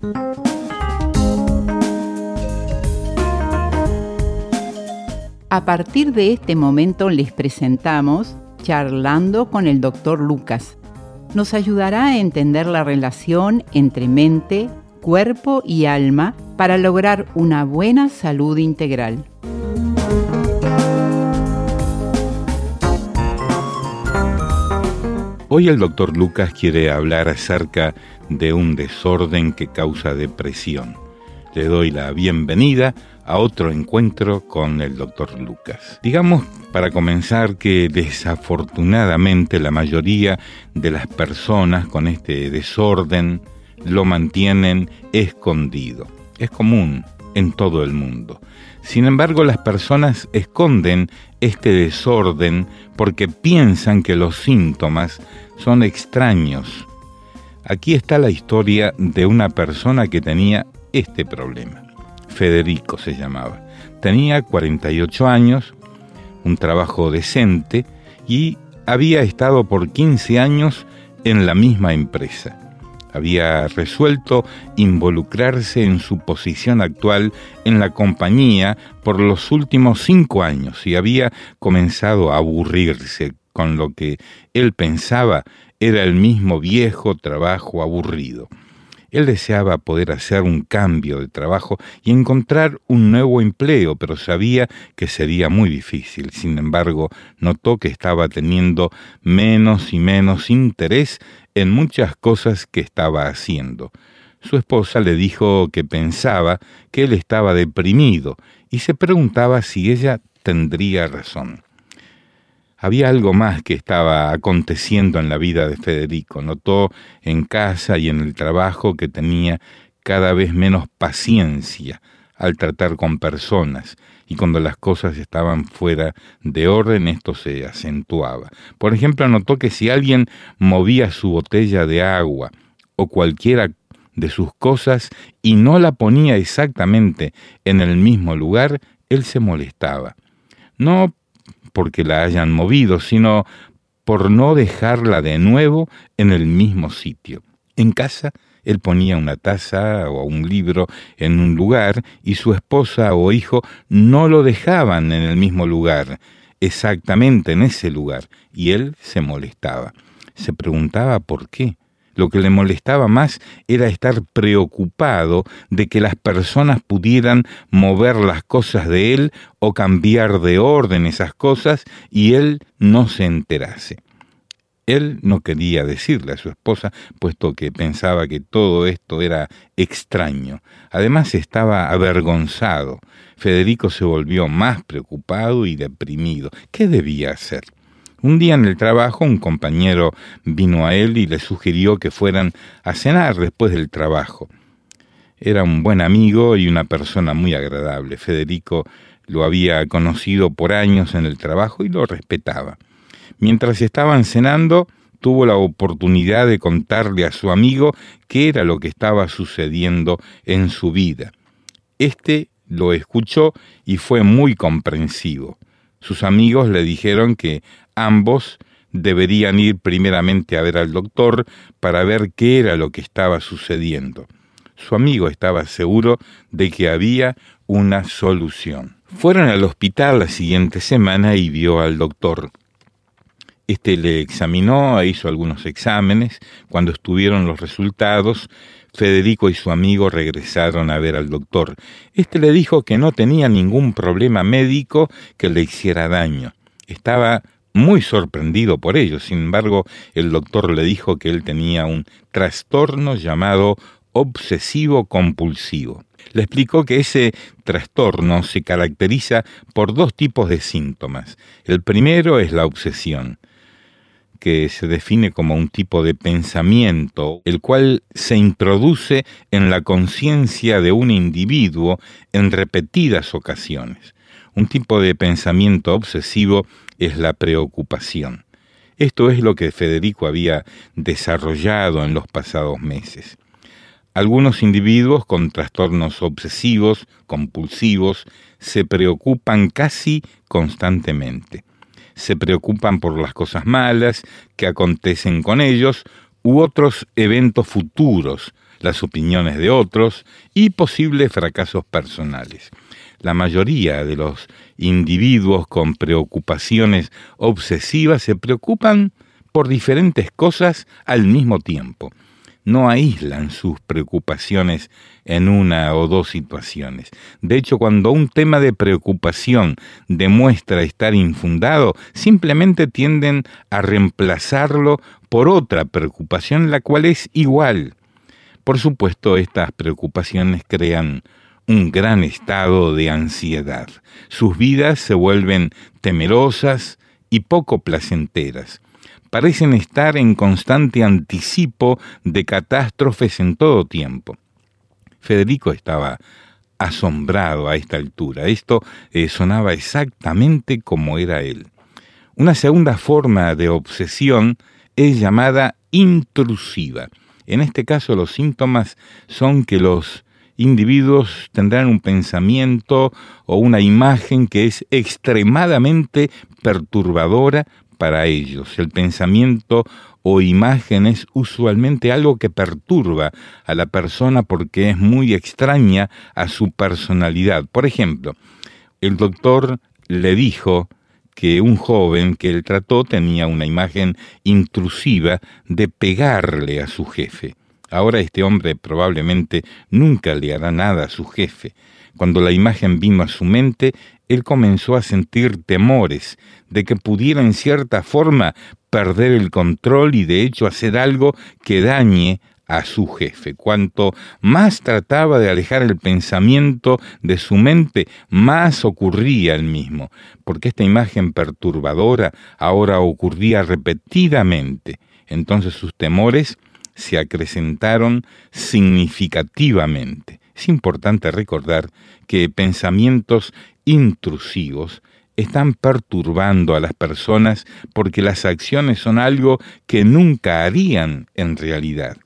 A partir de este momento les presentamos Charlando con el Dr. Lucas. Nos ayudará a entender la relación entre mente, cuerpo y alma para lograr una buena salud integral. Hoy el doctor Lucas quiere hablar acerca de un desorden que causa depresión. Le doy la bienvenida a otro encuentro con el doctor Lucas. Digamos, para comenzar, que desafortunadamente la mayoría de las personas con este desorden lo mantienen escondido. Es común en todo el mundo. Sin embargo, las personas esconden este desorden porque piensan que los síntomas son extraños. Aquí está la historia de una persona que tenía este problema. Federico se llamaba. Tenía 48 años, un trabajo decente y había estado por 15 años en la misma empresa había resuelto involucrarse en su posición actual en la compañía por los últimos cinco años y había comenzado a aburrirse con lo que él pensaba era el mismo viejo trabajo aburrido. Él deseaba poder hacer un cambio de trabajo y encontrar un nuevo empleo, pero sabía que sería muy difícil. Sin embargo, notó que estaba teniendo menos y menos interés en muchas cosas que estaba haciendo. Su esposa le dijo que pensaba que él estaba deprimido y se preguntaba si ella tendría razón. Había algo más que estaba aconteciendo en la vida de Federico. Notó en casa y en el trabajo que tenía cada vez menos paciencia al tratar con personas y cuando las cosas estaban fuera de orden esto se acentuaba. Por ejemplo, notó que si alguien movía su botella de agua o cualquiera de sus cosas y no la ponía exactamente en el mismo lugar, él se molestaba. No porque la hayan movido, sino por no dejarla de nuevo en el mismo sitio. En casa, él ponía una taza o un libro en un lugar y su esposa o hijo no lo dejaban en el mismo lugar, exactamente en ese lugar, y él se molestaba. Se preguntaba por qué. Lo que le molestaba más era estar preocupado de que las personas pudieran mover las cosas de él o cambiar de orden esas cosas y él no se enterase. Él no quería decirle a su esposa, puesto que pensaba que todo esto era extraño. Además estaba avergonzado. Federico se volvió más preocupado y deprimido. ¿Qué debía hacer? Un día en el trabajo un compañero vino a él y le sugirió que fueran a cenar después del trabajo. Era un buen amigo y una persona muy agradable. Federico lo había conocido por años en el trabajo y lo respetaba. Mientras estaban cenando, tuvo la oportunidad de contarle a su amigo qué era lo que estaba sucediendo en su vida. Este lo escuchó y fue muy comprensivo. Sus amigos le dijeron que ambos deberían ir primeramente a ver al doctor para ver qué era lo que estaba sucediendo. Su amigo estaba seguro de que había una solución. Fueron al hospital la siguiente semana y vio al doctor. Este le examinó e hizo algunos exámenes. Cuando estuvieron los resultados, Federico y su amigo regresaron a ver al doctor. Este le dijo que no tenía ningún problema médico que le hiciera daño. Estaba muy sorprendido por ello. Sin embargo, el doctor le dijo que él tenía un trastorno llamado obsesivo compulsivo. Le explicó que ese trastorno se caracteriza por dos tipos de síntomas. El primero es la obsesión que se define como un tipo de pensamiento, el cual se introduce en la conciencia de un individuo en repetidas ocasiones. Un tipo de pensamiento obsesivo es la preocupación. Esto es lo que Federico había desarrollado en los pasados meses. Algunos individuos con trastornos obsesivos, compulsivos, se preocupan casi constantemente. Se preocupan por las cosas malas que acontecen con ellos u otros eventos futuros, las opiniones de otros y posibles fracasos personales. La mayoría de los individuos con preocupaciones obsesivas se preocupan por diferentes cosas al mismo tiempo no aíslan sus preocupaciones en una o dos situaciones. De hecho, cuando un tema de preocupación demuestra estar infundado, simplemente tienden a reemplazarlo por otra preocupación, la cual es igual. Por supuesto, estas preocupaciones crean un gran estado de ansiedad. Sus vidas se vuelven temerosas y poco placenteras parecen estar en constante anticipo de catástrofes en todo tiempo. Federico estaba asombrado a esta altura. Esto eh, sonaba exactamente como era él. Una segunda forma de obsesión es llamada intrusiva. En este caso los síntomas son que los individuos tendrán un pensamiento o una imagen que es extremadamente perturbadora para ellos. El pensamiento o imagen es usualmente algo que perturba a la persona porque es muy extraña a su personalidad. Por ejemplo, el doctor le dijo que un joven que él trató tenía una imagen intrusiva de pegarle a su jefe. Ahora este hombre probablemente nunca le hará nada a su jefe. Cuando la imagen vino a su mente, él comenzó a sentir temores de que pudiera en cierta forma perder el control y de hecho hacer algo que dañe a su jefe. Cuanto más trataba de alejar el pensamiento de su mente, más ocurría el mismo, porque esta imagen perturbadora ahora ocurría repetidamente. Entonces sus temores se acrecentaron significativamente. Es importante recordar que pensamientos intrusivos están perturbando a las personas porque las acciones son algo que nunca harían en realidad.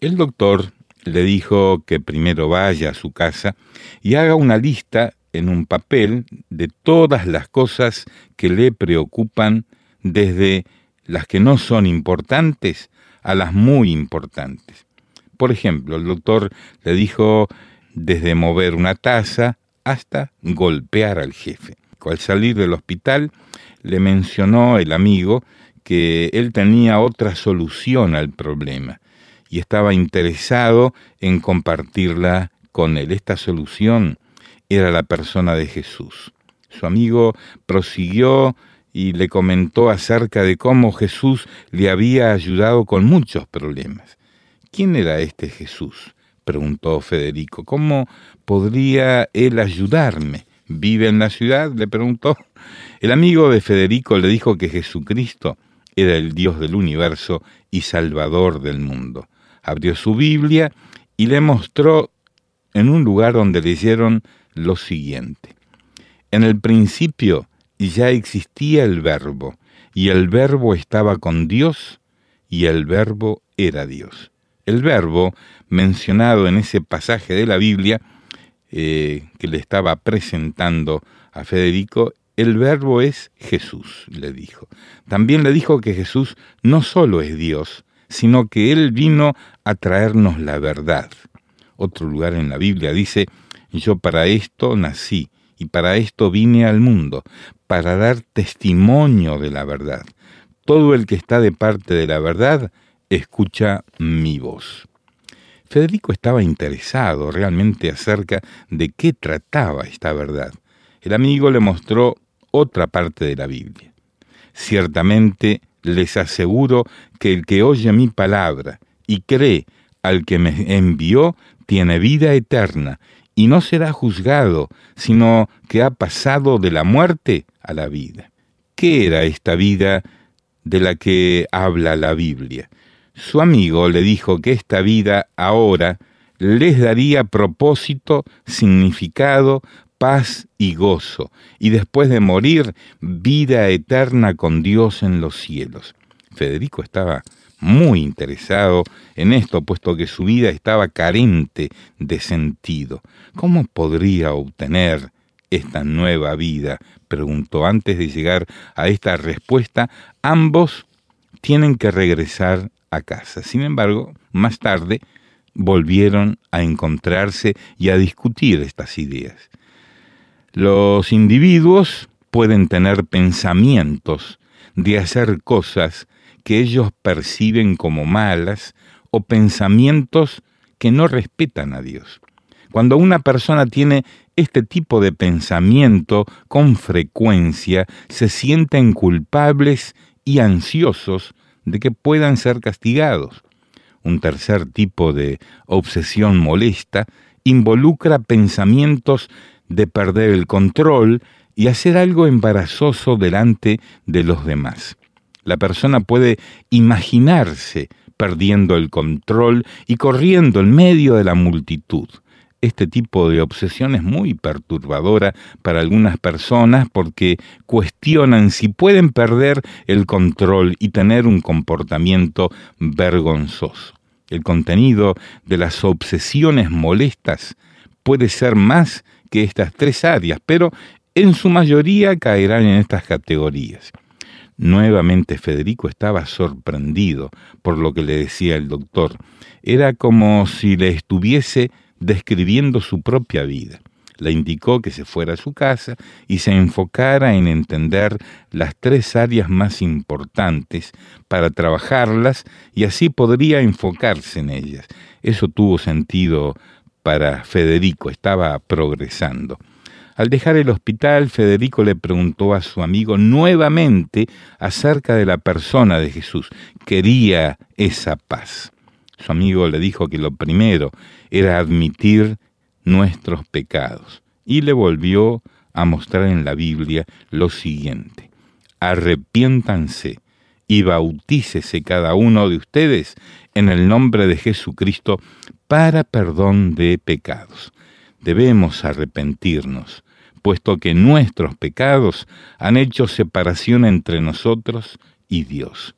El doctor le dijo que primero vaya a su casa y haga una lista en un papel de todas las cosas que le preocupan desde las que no son importantes a las muy importantes. Por ejemplo, el doctor le dijo desde mover una taza hasta golpear al jefe. Al salir del hospital le mencionó el amigo que él tenía otra solución al problema y estaba interesado en compartirla con él. Esta solución era la persona de Jesús. Su amigo prosiguió y le comentó acerca de cómo Jesús le había ayudado con muchos problemas. ¿Quién era este Jesús? preguntó Federico. ¿Cómo podría él ayudarme? ¿Vive en la ciudad? le preguntó. El amigo de Federico le dijo que Jesucristo era el Dios del universo y Salvador del mundo. Abrió su Biblia y le mostró en un lugar donde leyeron lo siguiente. En el principio ya existía el verbo, y el verbo estaba con Dios, y el verbo era Dios. El verbo mencionado en ese pasaje de la Biblia eh, que le estaba presentando a Federico, el verbo es Jesús, le dijo. También le dijo que Jesús no solo es Dios, sino que Él vino a traernos la verdad. Otro lugar en la Biblia dice, yo para esto nací y para esto vine al mundo, para dar testimonio de la verdad. Todo el que está de parte de la verdad, escucha mi voz. Federico estaba interesado realmente acerca de qué trataba esta verdad. El amigo le mostró otra parte de la Biblia. Ciertamente les aseguro que el que oye mi palabra y cree al que me envió tiene vida eterna y no será juzgado, sino que ha pasado de la muerte a la vida. ¿Qué era esta vida de la que habla la Biblia? Su amigo le dijo que esta vida ahora les daría propósito, significado, paz y gozo, y después de morir, vida eterna con Dios en los cielos. Federico estaba muy interesado en esto, puesto que su vida estaba carente de sentido. ¿Cómo podría obtener esta nueva vida? preguntó antes de llegar a esta respuesta. Ambos tienen que regresar a casa. Sin embargo, más tarde volvieron a encontrarse y a discutir estas ideas. Los individuos pueden tener pensamientos de hacer cosas que ellos perciben como malas o pensamientos que no respetan a Dios. Cuando una persona tiene este tipo de pensamiento con frecuencia, se sienten culpables y ansiosos de que puedan ser castigados. Un tercer tipo de obsesión molesta involucra pensamientos de perder el control y hacer algo embarazoso delante de los demás. La persona puede imaginarse perdiendo el control y corriendo en medio de la multitud. Este tipo de obsesión es muy perturbadora para algunas personas porque cuestionan si pueden perder el control y tener un comportamiento vergonzoso. El contenido de las obsesiones molestas puede ser más que estas tres áreas, pero en su mayoría caerán en estas categorías. Nuevamente Federico estaba sorprendido por lo que le decía el doctor. Era como si le estuviese describiendo su propia vida. Le indicó que se fuera a su casa y se enfocara en entender las tres áreas más importantes para trabajarlas y así podría enfocarse en ellas. Eso tuvo sentido para Federico, estaba progresando. Al dejar el hospital, Federico le preguntó a su amigo nuevamente acerca de la persona de Jesús. Quería esa paz. Su amigo le dijo que lo primero era admitir nuestros pecados y le volvió a mostrar en la Biblia lo siguiente. Arrepiéntanse y bautícese cada uno de ustedes en el nombre de Jesucristo para perdón de pecados. Debemos arrepentirnos puesto que nuestros pecados han hecho separación entre nosotros y Dios.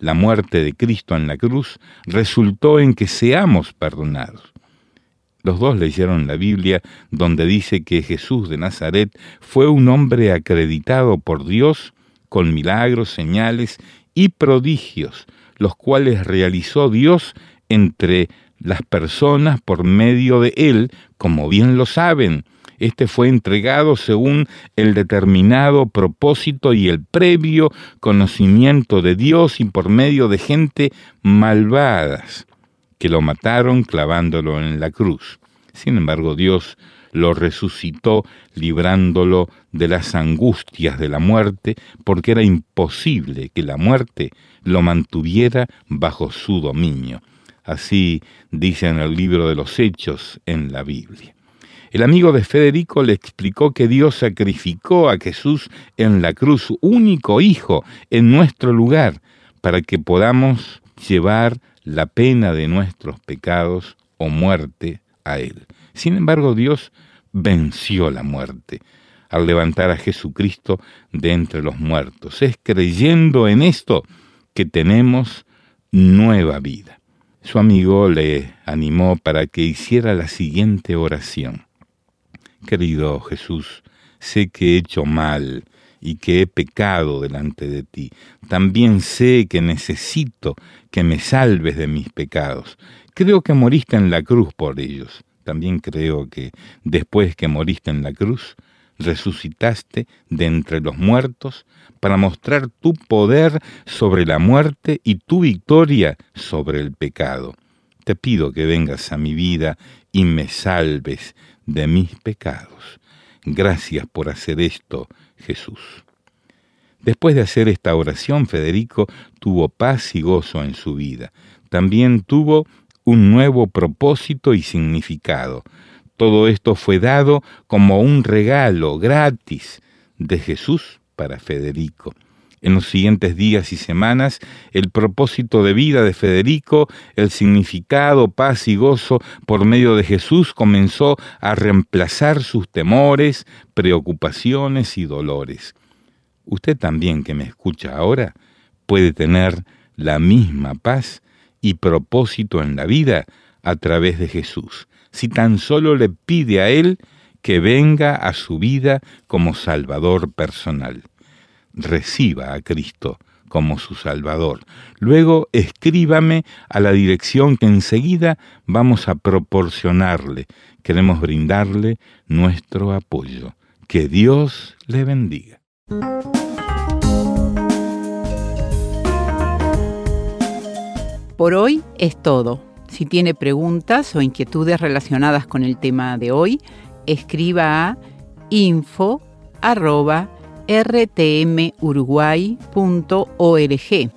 La muerte de Cristo en la cruz resultó en que seamos perdonados. Los dos leyeron la Biblia donde dice que Jesús de Nazaret fue un hombre acreditado por Dios con milagros, señales y prodigios, los cuales realizó Dios entre las personas por medio de él, como bien lo saben, este fue entregado según el determinado propósito y el previo conocimiento de Dios y por medio de gente malvadas que lo mataron clavándolo en la cruz. Sin embargo, Dios lo resucitó librándolo de las angustias de la muerte, porque era imposible que la muerte lo mantuviera bajo su dominio. Así dice en el libro de los Hechos en la Biblia. El amigo de Federico le explicó que Dios sacrificó a Jesús en la cruz, único hijo, en nuestro lugar, para que podamos llevar la pena de nuestros pecados o muerte a Él. Sin embargo, Dios venció la muerte al levantar a Jesucristo de entre los muertos. Es creyendo en esto que tenemos nueva vida. Su amigo le animó para que hiciera la siguiente oración. Querido Jesús, sé que he hecho mal y que he pecado delante de ti. También sé que necesito que me salves de mis pecados. Creo que moriste en la cruz por ellos. También creo que después que moriste en la cruz, resucitaste de entre los muertos para mostrar tu poder sobre la muerte y tu victoria sobre el pecado. Te pido que vengas a mi vida y me salves de mis pecados. Gracias por hacer esto, Jesús. Después de hacer esta oración, Federico tuvo paz y gozo en su vida. También tuvo un nuevo propósito y significado. Todo esto fue dado como un regalo gratis de Jesús para Federico en los siguientes días y semanas el propósito de vida de Federico, el significado, paz y gozo por medio de Jesús comenzó a reemplazar sus temores, preocupaciones y dolores. Usted también que me escucha ahora puede tener la misma paz y propósito en la vida a través de Jesús, si tan solo le pide a Él que venga a su vida como Salvador personal reciba a Cristo como su Salvador. Luego escríbame a la dirección que enseguida vamos a proporcionarle. Queremos brindarle nuestro apoyo. Que Dios le bendiga. Por hoy es todo. Si tiene preguntas o inquietudes relacionadas con el tema de hoy, escriba a info.rtmuruguay.org.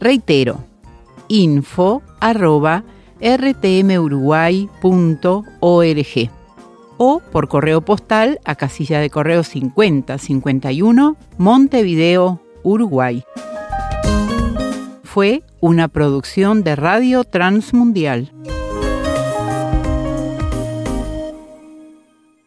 Reitero, info.rtmuruguay.org o por correo postal a casilla de correo 5051 Montevideo, Uruguay. Fue una producción de Radio Transmundial.